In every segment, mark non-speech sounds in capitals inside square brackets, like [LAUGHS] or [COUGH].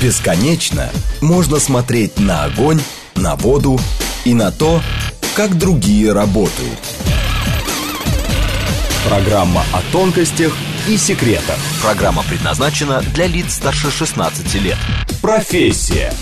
Бесконечно можно смотреть на огонь, на воду и на то, как другие работают. Программа о тонкостях и секретах. Программа предназначена для лиц старше 16 лет. Профессия.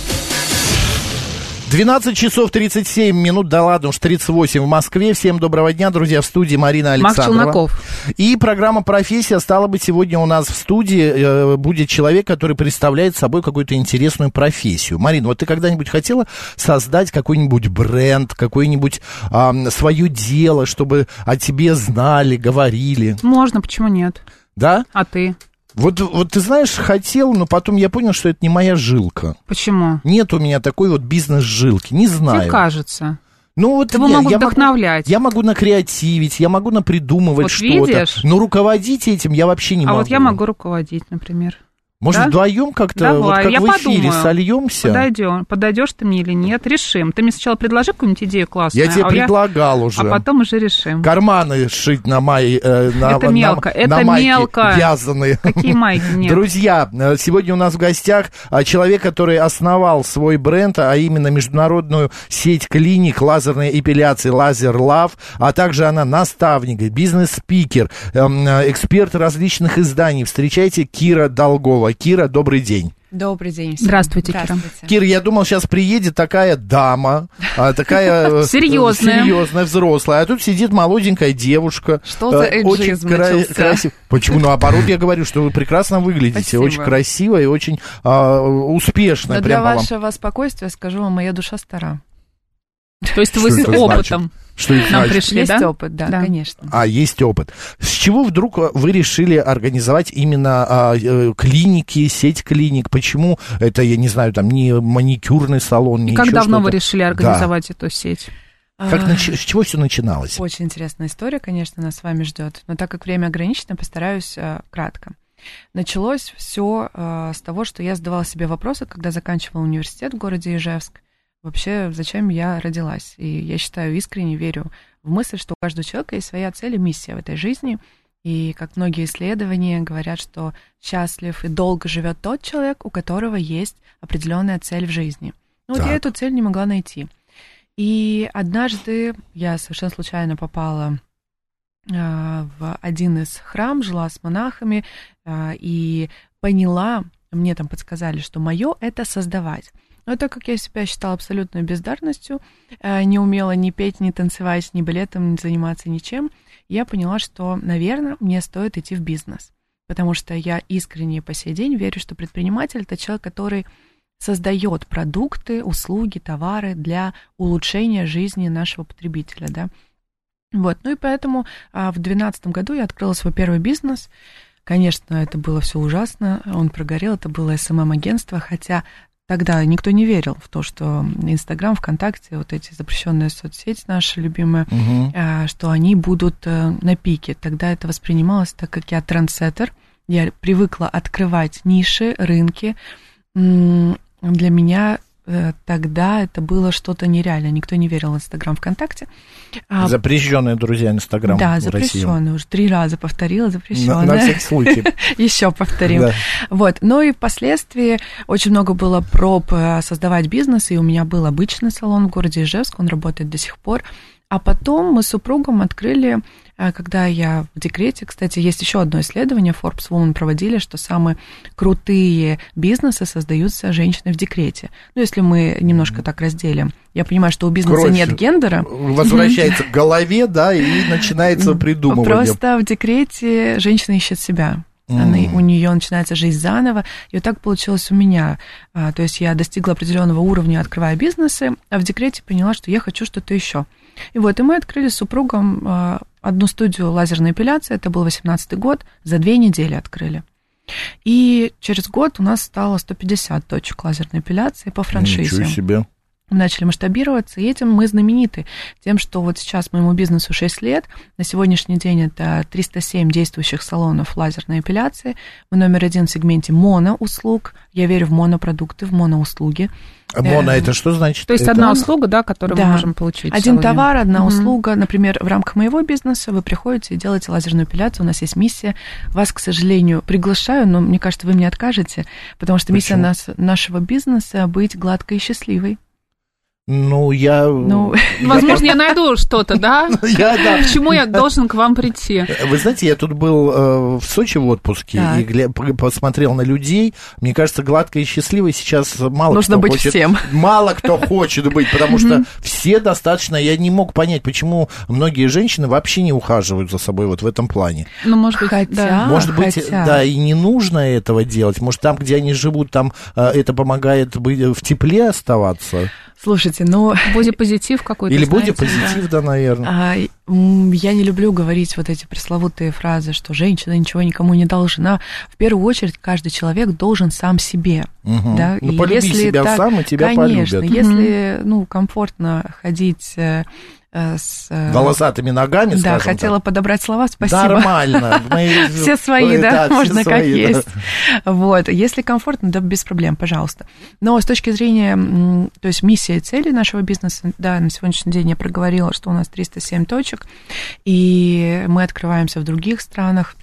12 часов 37 минут, да ладно уж, 38 в Москве. Всем доброго дня, друзья, в студии Марина Александрова. Макс Челноков. И программа «Профессия» стала быть сегодня у нас в студии. Э, будет человек, который представляет собой какую-то интересную профессию. Марина, вот ты когда-нибудь хотела создать какой-нибудь бренд, какое-нибудь э, свое дело, чтобы о тебе знали, говорили? Можно, почему нет? Да? А ты? Вот, вот ты знаешь, хотел, но потом я понял, что это не моя жилка. Почему? Нет у меня такой вот бизнес-жилки, не знаю. Тебе кажется. Ну вот Тебя могут я вдохновлять. Могу, я могу накреативить, я могу напридумывать Вот что-то. видишь? Но руководить этим я вообще не а могу. вот я могу руководить, например. Может, Да? вдвоем как-то, вот как я в эфире, подумаю. сольемся? Подойдем. Подойдешь ты мне или нет, решим. Ты мне сначала предложи какую-нибудь идею классную. Я тебе а предлагал уже. А потом уже решим. Карманы шить на май... э, на, Это на- мелко, на это майке мелко. вязаные. Какие майки? Нет. Друзья, э, сегодня у нас в гостях а, человек, который основал свой бренд, а именно международную сеть клиник лазерной эпиляции Laser Love, а также она наставник, бизнес-спикер, эм, э, эксперт различных изданий. Встречайте Кира Долгова. Кира, добрый день. Добрый день. всем. Здравствуйте, Кира. Здравствуйте. Кир, я думал, сейчас приедет такая дама, а, такая э, [LAUGHS] Серьезная. серьезная, взрослая, а тут сидит молоденькая девушка. Что за э, очень эйджизм начался? красив- Почему? Ну, а порой я говорю, что вы прекрасно выглядите, Спасибо. очень красиво и очень а, успешная. Но для вам. вашего спокойствия скажу вам, моя душа стара. То есть вы с опытом Что это нам значит? пришли, Есть да? опыт, да, Да. конечно. А, есть опыт. С чего вдруг э, вы решили организовать именно а, э, клиники, сеть клиник? Почему это, я не знаю, там, не маникюрный салон, не И как давно вы решили организовать эту сеть? Как А, С чего все начиналось? Очень интересная история, конечно, нас с вами ждет. Но так как время ограничено, постараюсь э, кратко. Началось все с того, что я задавала себе вопросы, когда заканчивала университет в городе Ижевск. Вообще, зачем я родилась? И я считаю, искренне верю в мысль, что у каждого человека есть своя цель и миссия в этой жизни. И как многие исследования говорят, что счастлив и долго живет тот человек, у которого есть определенная цель в жизни. Ну вот я Так. эту цель не могла найти. И однажды я совершенно случайно попала а, в один из храм, жила с монахами а, и поняла, мне там подсказали, что мое это создавать. Но так как я себя считала абсолютной бездарностью, а, не умела ни петь, ни танцевать, ни балетом, ни заниматься ничем, я поняла, что, наверное, мне стоит идти в бизнес. Потому что я искренне по сей день верю, что предприниматель это человек, который создает продукты, услуги, товары для улучшения жизни нашего потребителя, да. Вот, ну и поэтому а, в 2012 году я открыла свой первый бизнес. Конечно, это было все ужасно, он прогорел, это было СММ-агентство, хотя тогда никто не верил в то, что Инстаграм, ВКонтакте, вот эти запрещенные соцсети наши любимые, а, что они будут э, на пике. Тогда это воспринималось так, как я трендсеттер. Я привыкла открывать ниши, рынки. Для меня тогда это было что-то нереальное. Никто не верил в Инстаграм, ВКонтакте. А, Запрещенные друзья Инстаграм да, запрещенный. Уже три раза повторила, На, запрещенный. на всякий случай. [LAUGHS] Еще повторим. Да. Вот. Ну и впоследствии очень много было проб э, создавать бизнес, и у меня был обычный салон в городе Ижевск, он работает до сих пор. А потом мы с супругом открыли, э, когда я в декрете, кстати, есть еще одно исследование, Forbes Woman проводили, что самые крутые бизнесы создаются женщиной в декрете. Ну, если мы немножко так разделим. Я понимаю, что у бизнеса Кровь нет гендера. Возвращается к голове, да, и начинается придумывание. Просто в декрете женщина ищет себя. Она, М. у нее начинается жизнь заново. И вот так получилось у меня. А, то есть я достигла определенного уровня, открывая бизнесы, а в декрете поняла, что я хочу что-то еще. И вот, и мы открыли с супругом а, одну студию лазерной эпиляции, это был 18 год, за две недели открыли. И через год у нас стало 150 точек лазерной эпиляции по франшизе. Ничего себе. Начали масштабироваться, и этим мы знамениты. Тем, что вот сейчас моему бизнесу 6 лет, на сегодняшний день это 307 действующих салонов лазерной эпиляции. Мы номер один в сегменте моноуслуг. Я верю в монопродукты, в моноуслуги. А моно это что значит? То есть это... одна услуга, да, которую да. мы можем получить. Один товар, одна угу. услуга. Например, в рамках моего бизнеса вы приходите и делаете лазерную эпиляцию. У нас есть миссия. Вас, к сожалению, приглашаю, но мне кажется, вы мне откажете, потому что Почему? миссия нас, нашего бизнеса быть гладкой и счастливой. Ну, я... Ну, [LAUGHS] возможно, я найду что-то, да? [LAUGHS] Я, да. К чему я должен к вам прийти? Вы знаете, я тут был э, в Сочи в отпуске так. и посмотрел на людей. Мне кажется, гладко и счастливой сейчас мало Нужно кто быть хочет. всем. Мало кто [LAUGHS] хочет быть, потому что все достаточно... Я не мог понять, почему многие женщины вообще не ухаживают за собой вот в этом плане. Ну, может быть, хотя, да. Может быть, хотя. да, и не нужно этого делать. Может, там, где они живут, там э, это помогает быть в тепле оставаться. Слушайте, ну... Бодипозитив какой-то, Или бодипозитив, да, да наверное. А, я не люблю говорить вот эти пресловутые фразы, что женщина ничего никому не должна. В первую очередь, каждый человек должен сам себе. Угу. Да? Ну, и полюби если себя так, сам, и тебя конечно, полюбят. если, ну, комфортно ходить Э, с... Э, Волосатыми ногами, Да, хотела так. подобрать слова, спасибо. Нормально. [LAUGHS] Все свои, да, можно как есть. Вот, если комфортно, да, без проблем, пожалуйста. Но с точки зрения, то есть миссия и цели нашего бизнеса, да, на сегодняшний день я проговорила, что у нас 307 точек, и мы открываемся в других странах,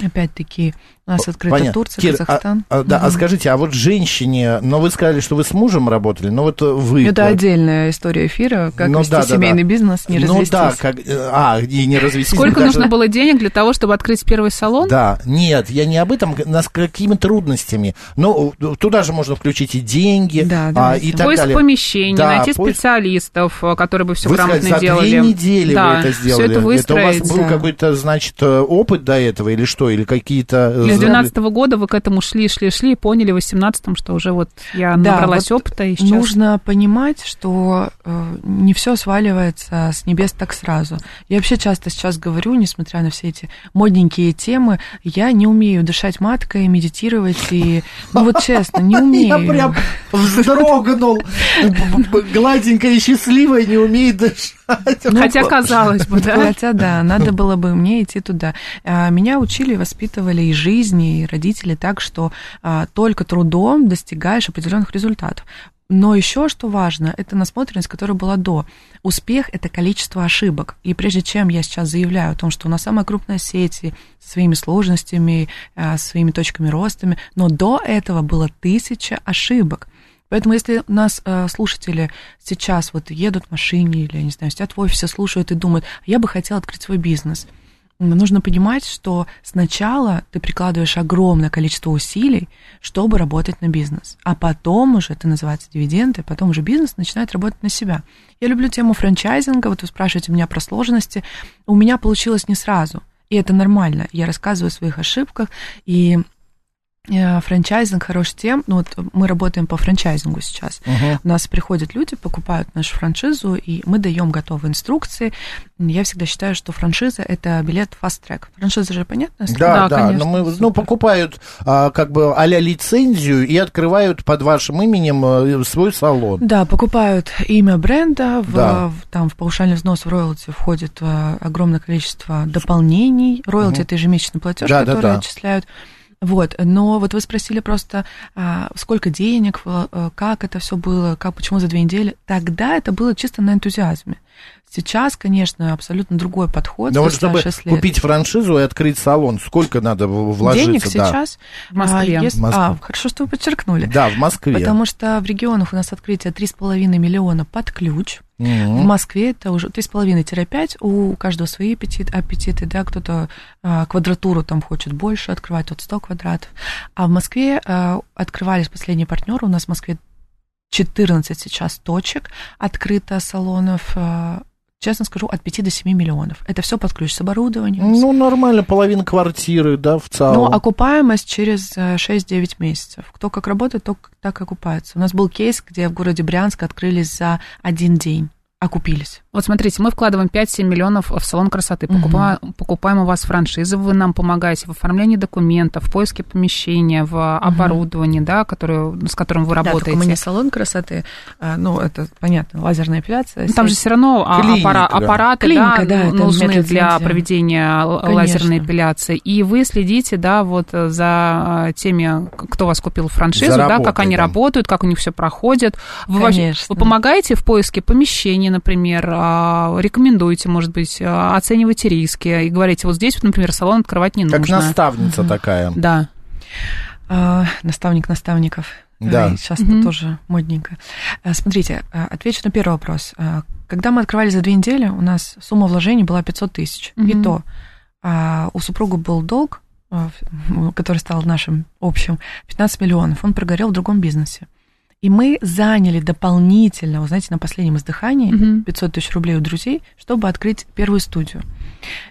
опять-таки, у нас открыта Понятно. Турция, Кир, Казахстан. А, а, да, угу. а скажите, а вот женщине, но вы сказали, что вы с мужем работали, но вот вы... Это отдельная история эфира, как ну, вести да, семейный да. бизнес, не развестись. Ну да, как, а, и не развестись. Сколько даже... нужно было денег для того, чтобы открыть первый салон? Да, нет, я не об этом, с какими трудностями. Ну, туда же можно включить и деньги, да, да, а, и так поиск далее. помещений, да, найти поиск... специалистов, которые бы все вы грамотно сказали, делали. за две недели да, вы это сделали. Все это выстроить. Это у вас был какой-то, значит, опыт до этого или что? Или какие-то... Или с 2012 года года вы к этому шли, шли, шли, и поняли в 18-м, что уже вот я да, набралась вот опыта. И сейчас... Нужно понимать, что э, не все сваливается с небес так сразу. Я вообще часто сейчас говорю, несмотря на все эти модненькие темы, я не умею дышать маткой, медитировать, и, ну вот честно, не [LAUGHS] умею. Я прям вздрогнул, гладенькая и счастливая, не умеет дышать. Ну, Хотя казалось бы, да. Хотя да, надо было бы мне идти туда. А, меня учили, воспитывали и жизни, и родители так, что а, только трудом достигаешь определенных результатов. Но еще что важно, это насмотренность, которая была до. Успех – это количество ошибок. И прежде чем я сейчас заявляю о том, что у нас самая крупная сеть со своими сложностями, а, своими точками ростами, но до этого было тысяча ошибок. Поэтому если нас э, слушатели сейчас вот едут в машине или, не знаю, сидят в офисе, слушают и думают, я бы хотел открыть свой бизнес. Нужно понимать, что сначала ты прикладываешь огромное количество усилий, чтобы работать на бизнес, а потом уже это называется дивиденды, потом уже бизнес начинает работать на себя. Я люблю тему франчайзинга, вот вы спрашиваете меня про сложности. У меня получилось не сразу, и это нормально. Я рассказываю о своих ошибках, и франчайзинг хорош тем, ну вот мы работаем по франчайзингу сейчас. Uh-huh. У нас приходят люди, покупают нашу франшизу, и мы даем готовые инструкции. Я всегда считаю, что франшиза это билет track. Франшиза же понятно? Да, да, да. Конечно, но мы, ну, покупают а, как бы а-ля лицензию и открывают под вашим именем э, свой салон. Да, покупают имя бренда, в, да. в, там в паушальный взнос в роялти входит а, огромное количество дополнений. Роялти uh-huh. это ежемесячный платеж, да, который да, да. отчисляют. Вот, но вот вы спросили просто, а, сколько денег, а, как это все было, как, почему за две недели. Тогда это было чисто на энтузиазме. Сейчас, конечно, абсолютно другой подход. Но вот чтобы лет. купить франшизу и открыть салон, сколько надо вложиться? Денег да. сейчас в Москве. А, есть... Москве. а, хорошо, что вы подчеркнули. Да, в Москве. Потому что в регионах у нас открытие 3,5 миллиона под ключ. Mm-hmm. В Москве это уже 3,5-5, у каждого свои аппетит, аппетиты, да, кто-то а, квадратуру там хочет больше открывать, от 100 квадратов. А в Москве а, открывались последние партнеры, у нас в Москве 14 сейчас точек открыто салонов, а, честно скажу, от 5 до 7 миллионов. Это все под ключ с оборудованием. Ну, нормально, половина квартиры, да, в целом. Но окупаемость через 6-9 э, месяцев. Кто как работает, то так окупается. У нас был кейс, где в городе Брянск открылись за один день окупились. Вот смотрите, мы вкладываем 5-7 миллионов в салон красоты, покупаем, угу. покупаем у вас франшизы, вы нам помогаете в оформлении документов, в поиске помещения, в оборудовании, угу. да, которое, с которым вы работаете. Да, мы не салон красоты, а, ну, это понятно, лазерная эпиляция. Ну, там же все равно а, Клиника. аппара- аппараты Клиника, да, да, нужны для проведения Конечно. лазерной эпиляции. И вы следите, да, вот за а, теми, кто вас купил франшизу, за да, работой, как они да. работают, как у них все проходит. Вы, вообще, вы помогаете в поиске помещений, например, а, рекомендуете, может быть, а, оцениваете риски и говорите, вот здесь, например, салон открывать не как нужно. Как наставница угу. такая. Да. А, наставник наставников. Да. Сейчас угу. это тоже модненько. Смотрите, отвечу на первый вопрос. Когда мы открывали за две недели, у нас сумма вложений была 500 тысяч. Угу. И то у супруга был долг, который стал нашим общим, 15 миллионов. Он прогорел в другом бизнесе. И мы заняли дополнительно, вы знаете, на последнем издыхании uh 500 тысяч рублей у друзей, чтобы открыть первую студию.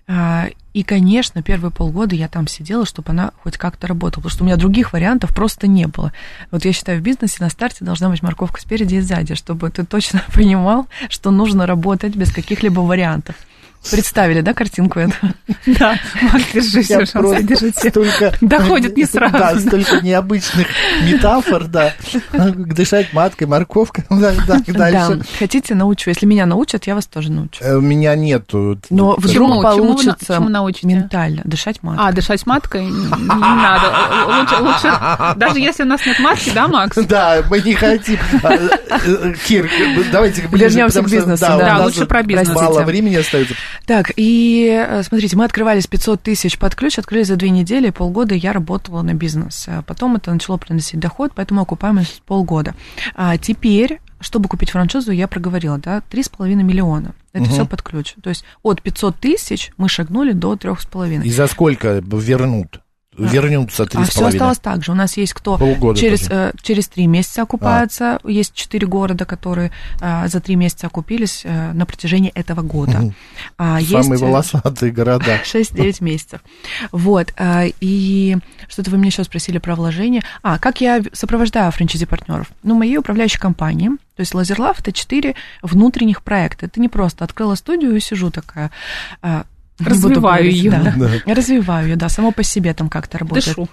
А, и, конечно, первые полгода я там сидела, чтобы она хоть как-то работала, потому что у меня других вариантов просто не было. Вот я считаю, в бизнесе на старте должна быть морковка спереди и сзади, чтобы ты точно [LAUGHS] понимал, что нужно работать без каких-либо вариантов. Представили, да, картинку эту? [LAUGHS] Да, Макс, держись, пожалуйста, держите. Доходит не сразу. Да, столько необычных метафор, да. Дышать маткой, морковкой, [LAUGHS] да, да, [LAUGHS] дальше. Да, хотите, научу. Если меня научат, я вас тоже научу. Э, у меня нету. Но вдруг получится ментально. Дышать маткой. А, дышать маткой? Не надо. Лучше, даже если у нас нет матки, да, Макс? Да, мы не хотим. А, э, Кир, давайте ближе. Вернемся к бизнесу. Да, лучше про бизнес. Мало времени остается. Так, и э, смотрите, мы открывали с 500 тысяч под ключ, открыли за две недели, полгода я работала на бизнес. А потом это начало приносить доход, поэтому окупаемость полгода. А теперь чтобы купить франшизу, я проговорила, да, 3,5 миллиона. Это угу. все под ключ. То есть от 500 тысяч мы шагнули до 3,5. И за сколько вернут? Вернутся три А все осталось так же. У нас есть кто Полгода через, э, через три месяца окупается. А. Есть четыре города, которые э, за три месяца окупились э, на протяжении этого года. Угу. А, Самые есть, э, волосатые города. [LAUGHS] 6-9 месяцев. Вот. Э, и что-то вы меня еще спросили про вложение. А, как я сопровождаю франчайзи-партнеров? Ну, моей управляющей компании, то есть Лазерлав это четыре внутренних проекта. Это не просто открыла студию и сижу такая. Развиваю ее. Да. Да. Развиваю ее, да, само по себе там как-то работает. Дышу.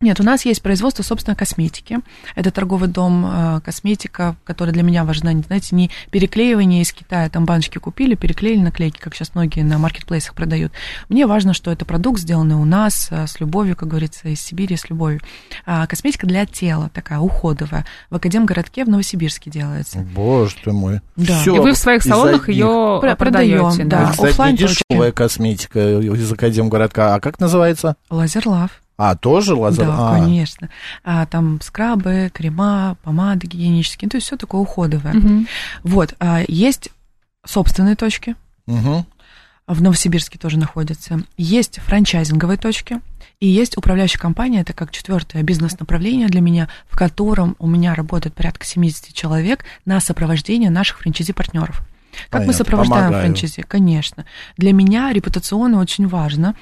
Нет, у нас есть производство, собственно, косметики. Это торговый дом э, косметика, который для меня важна, знаете, не переклеивание из Китая, там баночки купили, переклеили наклейки, как сейчас многие на маркетплейсах продают. Мне важно, что это продукт, сделанный у нас, э, с любовью, как говорится, из Сибири, с любовью. А косметика для тела, такая уходовая. В Академгородке в Новосибирске делается. Боже ты мой. Да. Всё И вы в своих салонах ее продаете. Да, да. Кстати, не дешевая косметика из Академгородка. А как называется? Laser Love. А, тоже лазер? Да, а. конечно. А, там скрабы, крема, помады гигиенические, то есть все такое уходовое. Угу. Вот, а, есть собственные точки. Угу. В Новосибирске тоже находятся. Есть франчайзинговые точки. И есть управляющая компания, это как четвертое бизнес-направление для меня, в котором у меня работает порядка 70 человек на сопровождение наших франчайзи-партнеров. Как Понятно, мы сопровождаем помогаю. франчайзи? Конечно. Для меня репутационно очень важно,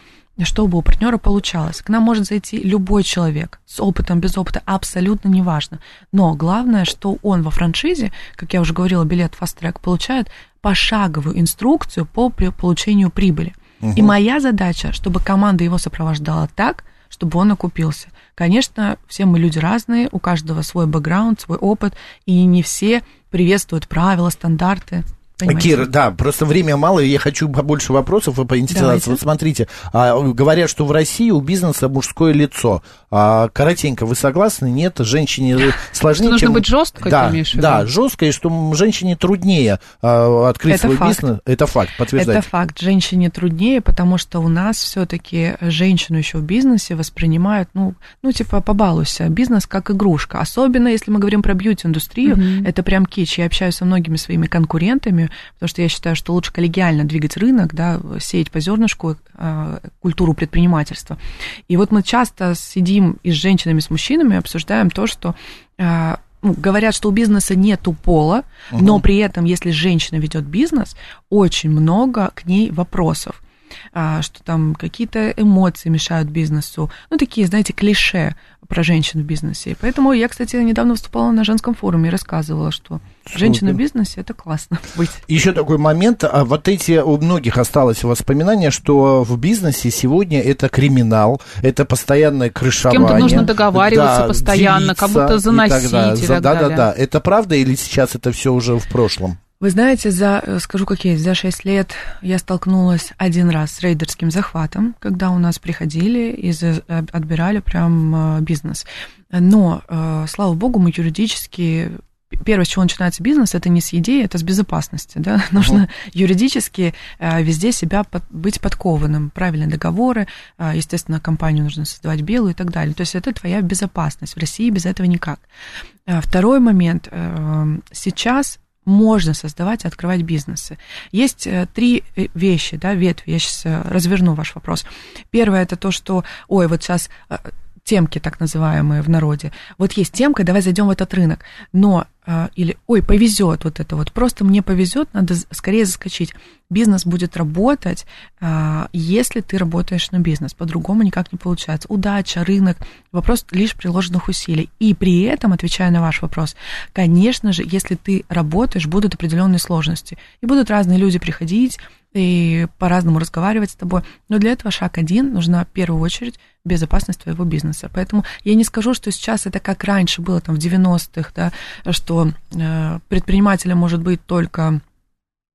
чтобы у партнера получалось. К нам может зайти любой человек с опытом, без опыта, абсолютно неважно. Но главное, что он во франшизе, как я уже говорила, билет Fast Track получает пошаговую инструкцию по получению прибыли. Угу. И моя задача, чтобы команда его сопровождала так, чтобы он окупился. Конечно, все мы люди разные, у каждого свой бэкграунд, свой опыт, и не все приветствуют правила, стандарты. Понимаете? Кир, да, просто время мало, и я хочу побольше вопросов и поинтересоваться. Вот смотрите, а, говорят, что в России у бизнеса мужское лицо. А, коротенько, вы согласны? Нет, женщине сложнее, что чем... нужно быть жесткой, да, Да, жесткой, что женщине труднее а, открыть Это свой факт. бизнес. Это факт, подтверждайте. Это факт, женщине труднее, потому что у нас все-таки женщину еще в бизнесе воспринимают, ну, ну типа, побалуйся, бизнес как игрушка. Особенно, если мы говорим про бьюти-индустрию, mm-hmm. это прям кич. Я общаюсь со многими своими конкурентами, потому что я считаю, что лучше коллегиально двигать рынок, да, сеять по зернышку э, культуру предпринимательства. И вот мы часто сидим и с женщинами, и с мужчинами обсуждаем то, что э, ну, говорят, что у бизнеса нету пола, угу. но при этом, если женщина ведет бизнес, очень много к ней вопросов. А, что там какие-то эмоции мешают бизнесу. Ну, такие, знаете, клише про женщин в бизнесе. Поэтому я, кстати, недавно выступала на женском форуме и рассказывала, что Супер. женщина в бизнесе это классно [LAUGHS] быть. Еще такой момент. А вот эти у многих осталось воспоминание, что в бизнесе сегодня это криминал, это постоянное крышевание. С кем-то нужно договариваться да, постоянно, как будто заносить и, так и так Да, да, да. Это правда или сейчас это все уже в прошлом? Вы знаете, за, э, скажу как есть, за 6 лет я столкнулась один раз с рейдерским захватом, когда у нас приходили и э, отбирали прям э, бизнес. Но, слава богу, мы юридически Первое, с чего начинается бизнес, это не с идеи, это с безопасности. Да? Uh-huh. [LAUGHS] Нужно юридически везде себя под, быть подкованным. Правильные договоры, естественно, компанию нужно создавать белую и так далее. То есть это твоя безопасность. В России без этого никак. Второй момент. Сейчас можно создавать и открывать бизнесы. Есть э, три э, вещи, да, ветви. Я сейчас э, разверну ваш вопрос. Первое это то, что, ой, вот сейчас темки так называемые в народе. Вот есть темка, давай зайдем в этот рынок. Но или, ой, повезет вот это вот, просто мне повезет, надо скорее заскочить. Бизнес будет работать, а, если ты работаешь на бизнес, по-другому никак не получается. Удача, рынок, вопрос лишь приложенных усилий. И при этом, отвечая на ваш вопрос, конечно же, если ты работаешь, будут определенные сложности. И будут разные люди приходить, и по-разному разговаривать с тобой. Но для этого шаг один, нужна в первую очередь безопасность твоего бизнеса. Поэтому я не скажу, что сейчас это как раньше было, там, в 90-х, да, что э, предпринимателем может быть только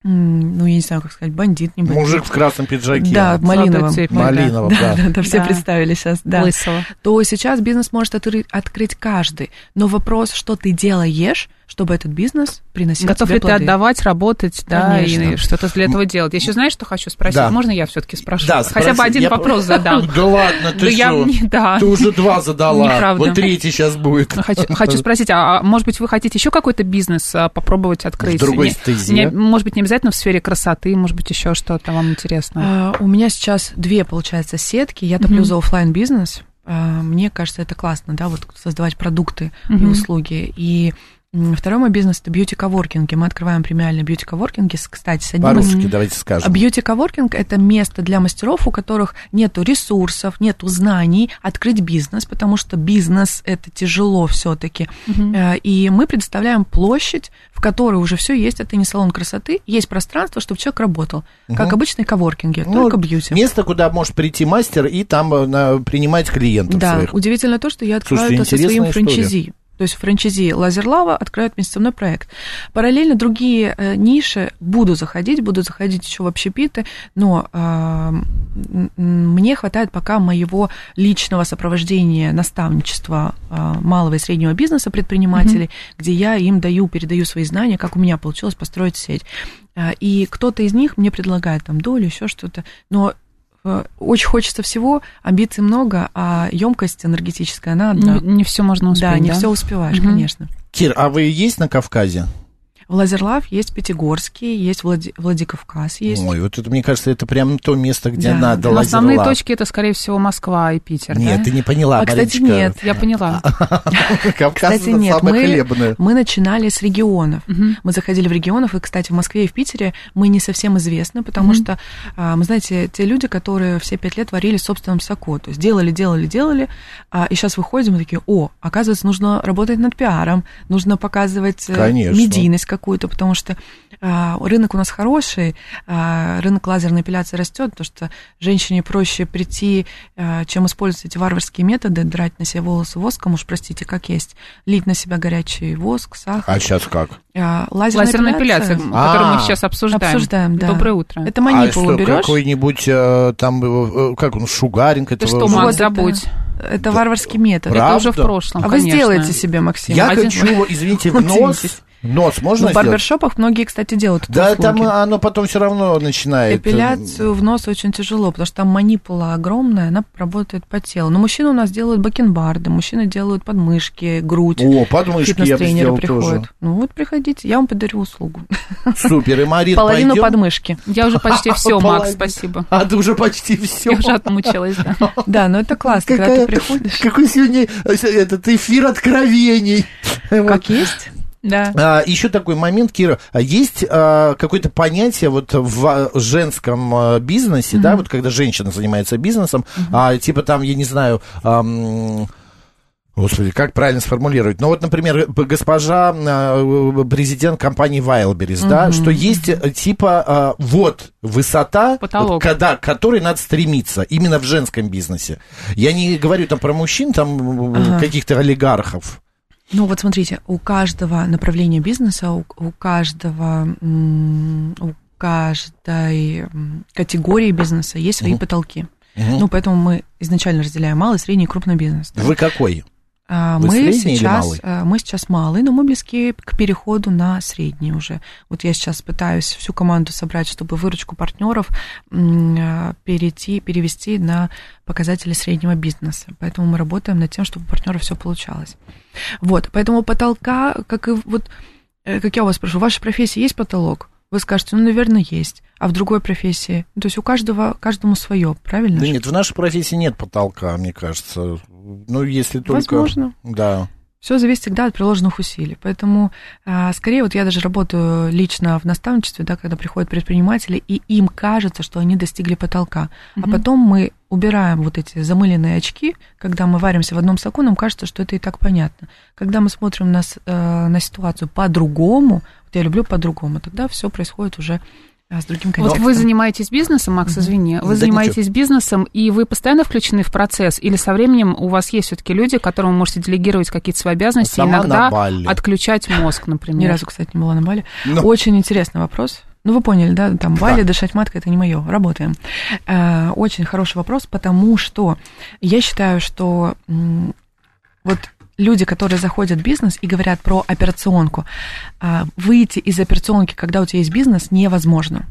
ну, я не знаю, как сказать, бандит, не бандит. Мужик в красном пиджаке. Да, в малиновом. Малиновом, да. Да, да, да, все да. представили сейчас, да. Лысого. То сейчас бизнес может открыть каждый. Но вопрос, что ты делаешь, чтобы этот бизнес приносил Готов тебе ли плоды. ты отдавать, работать, да, и что-то для этого делать? Я еще знаешь, что хочу спросить? Да. Можно я все-таки спрошу? Да, Хотя спроси. бы один я... вопрос задам. [LAUGHS] Да ладно, ты что? Да. Ты уже два задала. Неправда. Вот третий сейчас будет. Хочу, хочу [LAUGHS] спросить, а, а может быть вы хотите еще какой-то бизнес а, попробовать открыть? В другой стезе. Может быть, не обязательно в сфере красоты, может быть, еще что-то вам интересно? А, у меня сейчас две, получается, сетки. Я топлю за офлайн бизнес мне кажется, это классно, да, вот создавать продукты mm-hmm. и услуги. И Второй мой бизнес – это бьюти-коворкинги. Мы открываем премиальные бьюти-коворкинги, кстати, с одним По-русски из... давайте скажем. Бьюти-коворкинг – это место для мастеров, у которых нет ресурсов, нет знаний открыть бизнес, потому что бизнес – это тяжело все таки угу. Э, и мы предоставляем площадь, в которой уже все есть. Это не салон красоты, есть пространство, чтобы человек работал. Угу. Как обычные коворкинги, ну, только бьюти. Место, куда может прийти мастер и там э, принимать клиентов да, своих. удивительно то, что я открываю Слушайте, это со своим франчайзи. То есть франчайзи Лазерлава откроют месяцевной проект. Параллельно другие э, ниши буду заходить, буду заходить еще в общепиты, но э, мне хватает пока моего личного сопровождения, наставничества э, малого и среднего бизнеса предпринимателей, mm-hmm. где я им даю, передаю свои знания, как у меня получилось построить сеть. Э, и кто-то из них мне предлагает там долю, еще что-то. Но очень хочется всего, амбиций много, а емкость энергетическая, она одна. Не, не все можно успеть. Да, не да? все успеваешь, угу. конечно. Кир, а вы есть на Кавказе? В Лазерлав есть Пятигорский, есть Влади... Владикавказ. Есть. Ой, вот это, мне кажется, это прям то место, где да. надо Лазерлав. Основные точки это, скорее всего, Москва и Питер, Нет, да? ты не поняла, а, Кстати, нет. Я поняла. [LAUGHS] Кавказ кстати, нет, мы, мы начинали с регионов. Угу. Мы заходили в регионов, и, кстати, в Москве и в Питере мы не совсем известны, потому угу. что, а, мы знаете, те люди, которые все пять лет варили в собственном соку, то есть делали, делали, делали, а, и сейчас выходим и такие, о, оказывается, нужно работать над пиаром, нужно показывать э, Конечно. Какую-то, потому что а, рынок у нас хороший, а, рынок лазерной эпиляции растет, потому что женщине проще прийти, а, чем использовать эти варварские методы, драть на себя волосы воском, уж простите, как есть, лить на себя горячий воск, сахар. А сейчас как? Лазерная, лазерная эпиляция, эпиляция которую мы сейчас обсуждаем. Обсуждаем, да. Доброе утро. Это манипулу а берешь. какой-нибудь э, там, э, как он, шугаринг? Ты что, Макс, забудь. Это, это варварский метод. Правда? Это уже в прошлом, А конечно. вы сделаете себе, Максим. Я Один... хочу, извините, [LAUGHS] в нос Нос можно В барбершопах многие, кстати, делают Да, услуги. там оно потом все равно начинает. Эпиляцию в нос очень тяжело, потому что там манипула огромная, она работает по телу. Но мужчины у нас делают бакенбарды, мужчины делают подмышки, грудь. О, подмышки я бы сделал приходят. тоже. Ну вот приходите, я вам подарю услугу. Супер, и Марин, Половину пойдем? подмышки. Я уже почти [LAUGHS] все, Макс, спасибо. А ты уже почти все. Я уже отмучилась, да. [LAUGHS] Да, но это классно, когда ты приходишь. Какой сегодня этот эфир откровений. [LAUGHS] Как есть. Да. А, еще такой момент, Кира, есть а, какое-то понятие вот в женском а, бизнесе, mm-hmm. да, вот когда женщина занимается бизнесом, mm-hmm. а, типа там, я не знаю... А, Господи, как правильно сформулировать? Ну вот, например, госпожа э, президент компании Wildberries, mm-hmm. да, что есть э, типа вот высота, вот, когда, к которой надо стремиться, именно в женском бизнесе. Я не говорю там про мужчин, там ага. каких-то олигархов. Ну вот смотрите, у каждого направления бизнеса, у, у каждого, у каждой категории бизнеса есть свои угу. потолки. Угу. Ну, поэтому мы изначально разделяем малый, средний и крупный бизнес. Да? Вы какой? А, Вы мы сейчас, а, мы сейчас малый, но мы близки к переходу на средний уже. Вот я сейчас пытаюсь всю команду собрать, чтобы выручку партнеров а, перейти, перевести на показатели среднего бизнеса. Поэтому мы работаем над тем, чтобы у партнеров все получалось. Вот, поэтому потолка, как и вот, э, как я у вас спрошу, в вашей профессии есть потолок? Вы скажете, ну, наверное, есть. А в другой профессии? То есть у каждого, каждому свое, правильно? Да нет, в нашей профессии нет потолка, мне кажется. Ну, если только... Возможно. Да. Все зависит всегда от приложенных усилий. Поэтому, а, скорее, вот я даже работаю лично в наставничестве, да, когда приходят предприниматели, и им кажется, что они достигли потолка. Mm-hmm. А потом мы убираем вот эти замыленные очки, когда мы варимся в одном соку, нам кажется, что это и так понятно. Когда мы смотрим на, э, на ситуацию по-другому, я люблю по-другому, тогда все происходит уже а с другим контекстом. Вот вы занимаетесь бизнесом, Макс, извини, вы да занимаетесь ничего. бизнесом, и вы постоянно включены в процесс, или со временем у вас есть все-таки люди, которым вы можете делегировать какие-то свои обязанности, Сама иногда отключать мозг, например? Ни разу, кстати, не была на Бали. Но... Очень интересный вопрос. Ну, вы поняли, да, там Бали, да. дышать маткой, это не мое, работаем. Э, очень хороший вопрос, потому что я считаю, что вот люди, которые заходят в бизнес и говорят про операционку, а, выйти из операционки, когда у тебя есть бизнес, невозможно.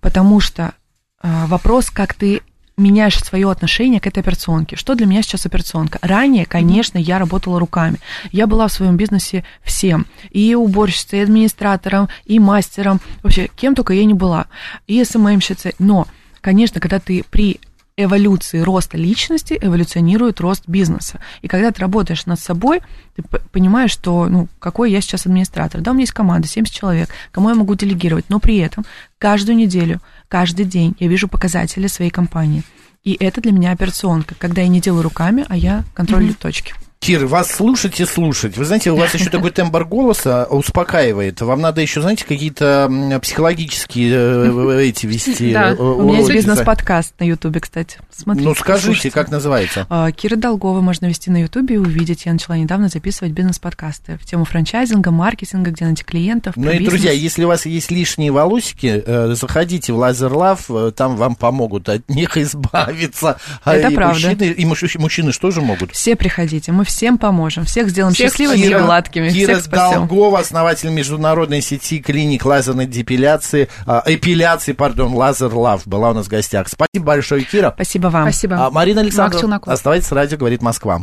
Потому что а, вопрос, как ты меняешь свое отношение к этой операционке. Что для меня сейчас операционка? Ранее, конечно, я работала руками. Я была в своем бизнесе всем. И уборщицей, и администратором, и мастером. Вообще, кем только я не была. И СММщицей. Но, конечно, когда ты при эволюции роста личности эволюционирует рост бизнеса. И когда ты работаешь над собой, ты понимаешь, что, ну, какой я сейчас администратор. Да, у меня есть команда, 70 человек, кому я могу делегировать, но при этом каждую неделю, каждый день я вижу показатели своей компании. И это для меня операционка, когда я не делаю руками, а я контролю mm-hmm. точки. Кир, вас слушать и слушать. Вы знаете, у вас еще такой тембр голоса успокаивает. Вам надо еще, знаете, какие-то психологические э, эти вести. Да, э, у меня есть бизнес-подкаст на Ютубе, кстати. Смотрите, ну, скажите, как называется? А, Кира Долгова можно ввести на Ютубе и увидеть. Я начала недавно записывать бизнес-подкасты в тему франчайзинга, маркетинга, где найти клиентов. Ну и, друзья, если у вас есть лишние волосики, э, заходите в Laser Love, там вам помогут от них избавиться. Это и правда. Мужчины, и мужчины что же могут? Все приходите, мы все всем поможем, всех сделаем всех счастливыми Кира, и гладкими. Кира всех Долгова, основатель международной сети клиник лазерной депиляции, э, эпиляции, пардон, Laser Love, была у нас в гостях. Спасибо большое, Кира. Спасибо вам. Спасибо. А, Марина Александровна, оставайтесь с радио, говорит Москва.